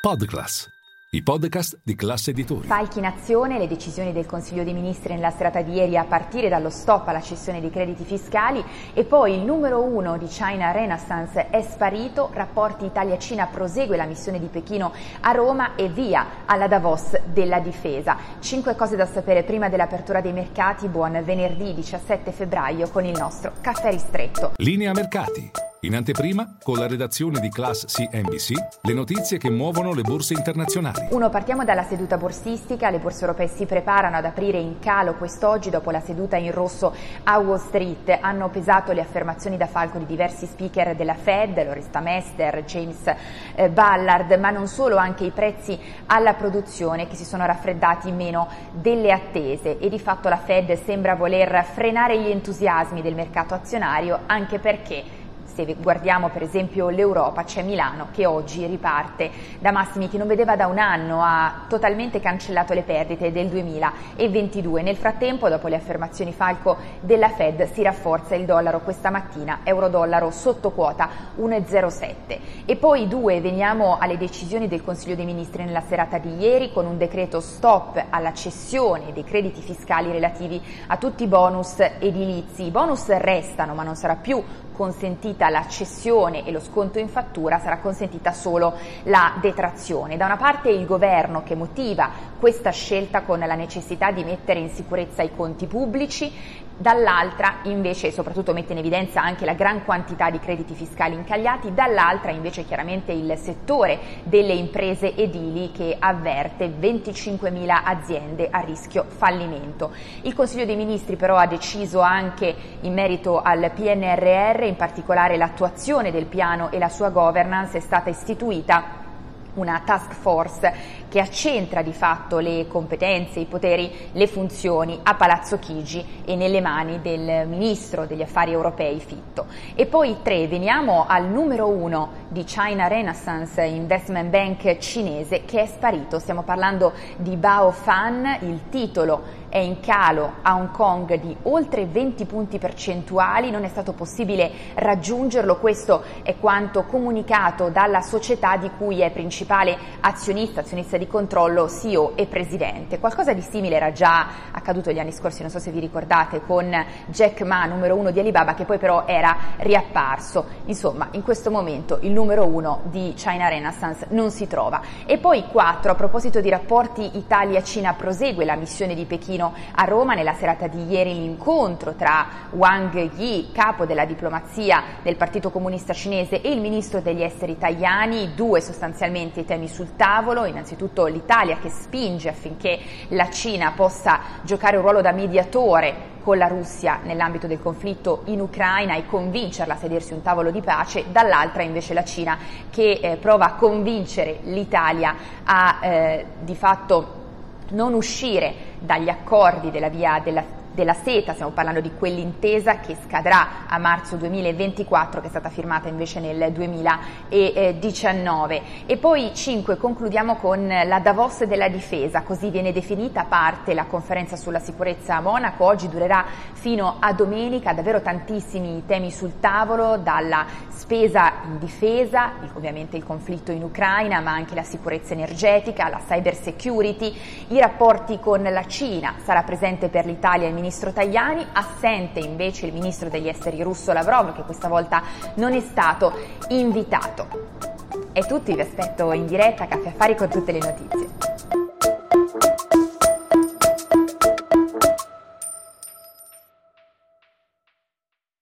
Podclass, i podcast di classe editori. Falchi in azione, le decisioni del Consiglio dei Ministri nella serata di ieri a partire dallo stop alla cessione dei crediti fiscali e poi il numero uno di China Renaissance è sparito, rapporti Italia-Cina prosegue la missione di Pechino a Roma e via alla Davos della difesa. Cinque cose da sapere prima dell'apertura dei mercati, buon venerdì 17 febbraio con il nostro caffè ristretto. Linea mercati. In anteprima, con la redazione di Class CNBC, le notizie che muovono le borse internazionali. Uno, partiamo dalla seduta borsistica. Le borse europee si preparano ad aprire in calo quest'oggi dopo la seduta in rosso a Wall Street. Hanno pesato le affermazioni da falco di diversi speaker della Fed, Loresta Mester, James eh, Ballard, ma non solo, anche i prezzi alla produzione che si sono raffreddati meno delle attese e di fatto la Fed sembra voler frenare gli entusiasmi del mercato azionario anche perché se guardiamo per esempio l'Europa, c'è Milano che oggi riparte da massimi che non vedeva da un anno, ha totalmente cancellato le perdite del 2022. Nel frattempo, dopo le affermazioni falco della Fed, si rafforza il dollaro questa mattina, euro-dollaro sotto quota 1,07. E poi due, veniamo alle decisioni del Consiglio dei Ministri nella serata di ieri con un decreto stop alla cessione dei crediti fiscali relativi a tutti i bonus edilizi. I bonus restano ma non sarà più consentita la cessione e lo sconto in fattura, sarà consentita solo la detrazione. Da una parte il governo che motiva questa scelta con la necessità di mettere in sicurezza i conti pubblici, dall'altra invece soprattutto mette in evidenza anche la gran quantità di crediti fiscali incagliati, dall'altra invece chiaramente il settore delle imprese edili che avverte 25.000 aziende a rischio fallimento. Il Consiglio dei Ministri però ha deciso anche in merito al PNRR, in particolare l'attuazione del piano e la sua governance è stata istituita una task force che accentra di fatto le competenze, i poteri, le funzioni a Palazzo Chigi e nelle mani del Ministro degli Affari Europei Fitto. E poi tre, veniamo al numero uno di China Renaissance Investment Bank cinese che è sparito, stiamo parlando di Bao Fan, il titolo è in calo a Hong Kong di oltre 20 punti percentuali, non è stato possibile raggiungerlo, questo è quanto comunicato dalla società di cui è principale azionista, azionista di controllo, CEO e presidente. Qualcosa di simile era già accaduto gli anni scorsi, non so se vi ricordate, con Jack Ma, numero uno di Alibaba, che poi però era riapparso. Insomma, in questo momento il numero uno di China Renaissance non si trova. E poi quattro, a proposito di rapporti Italia-Cina, prosegue la missione di Pechino Pechino a Roma nella serata di ieri l'incontro tra Wang Yi, capo della diplomazia del Partito Comunista Cinese, e il ministro degli esteri italiani, due sostanzialmente i temi sul tavolo, innanzitutto l'Italia che spinge affinché la Cina possa giocare un ruolo da mediatore con la Russia nell'ambito del conflitto in Ucraina e convincerla a sedersi a un tavolo di pace, dall'altra invece la Cina che eh, prova a convincere l'Italia a eh, di fatto non uscire dagli accordi della via della della seta, stiamo parlando di quell'intesa che scadrà a marzo 2024 che è stata firmata invece nel 2019 e poi 5 concludiamo con la Davos della difesa, così viene definita parte la conferenza sulla sicurezza a Monaco, oggi durerà fino a domenica, davvero tantissimi temi sul tavolo, dalla spesa in difesa, ovviamente il conflitto in Ucraina, ma anche la sicurezza energetica, la cyber security, i rapporti con la Cina, sarà presente per l'Italia il ministro Tajani, assente invece il ministro degli esteri russo Lavrov che questa volta non è stato invitato. È tutto, vi aspetto in diretta a Caffè Affari con tutte le notizie.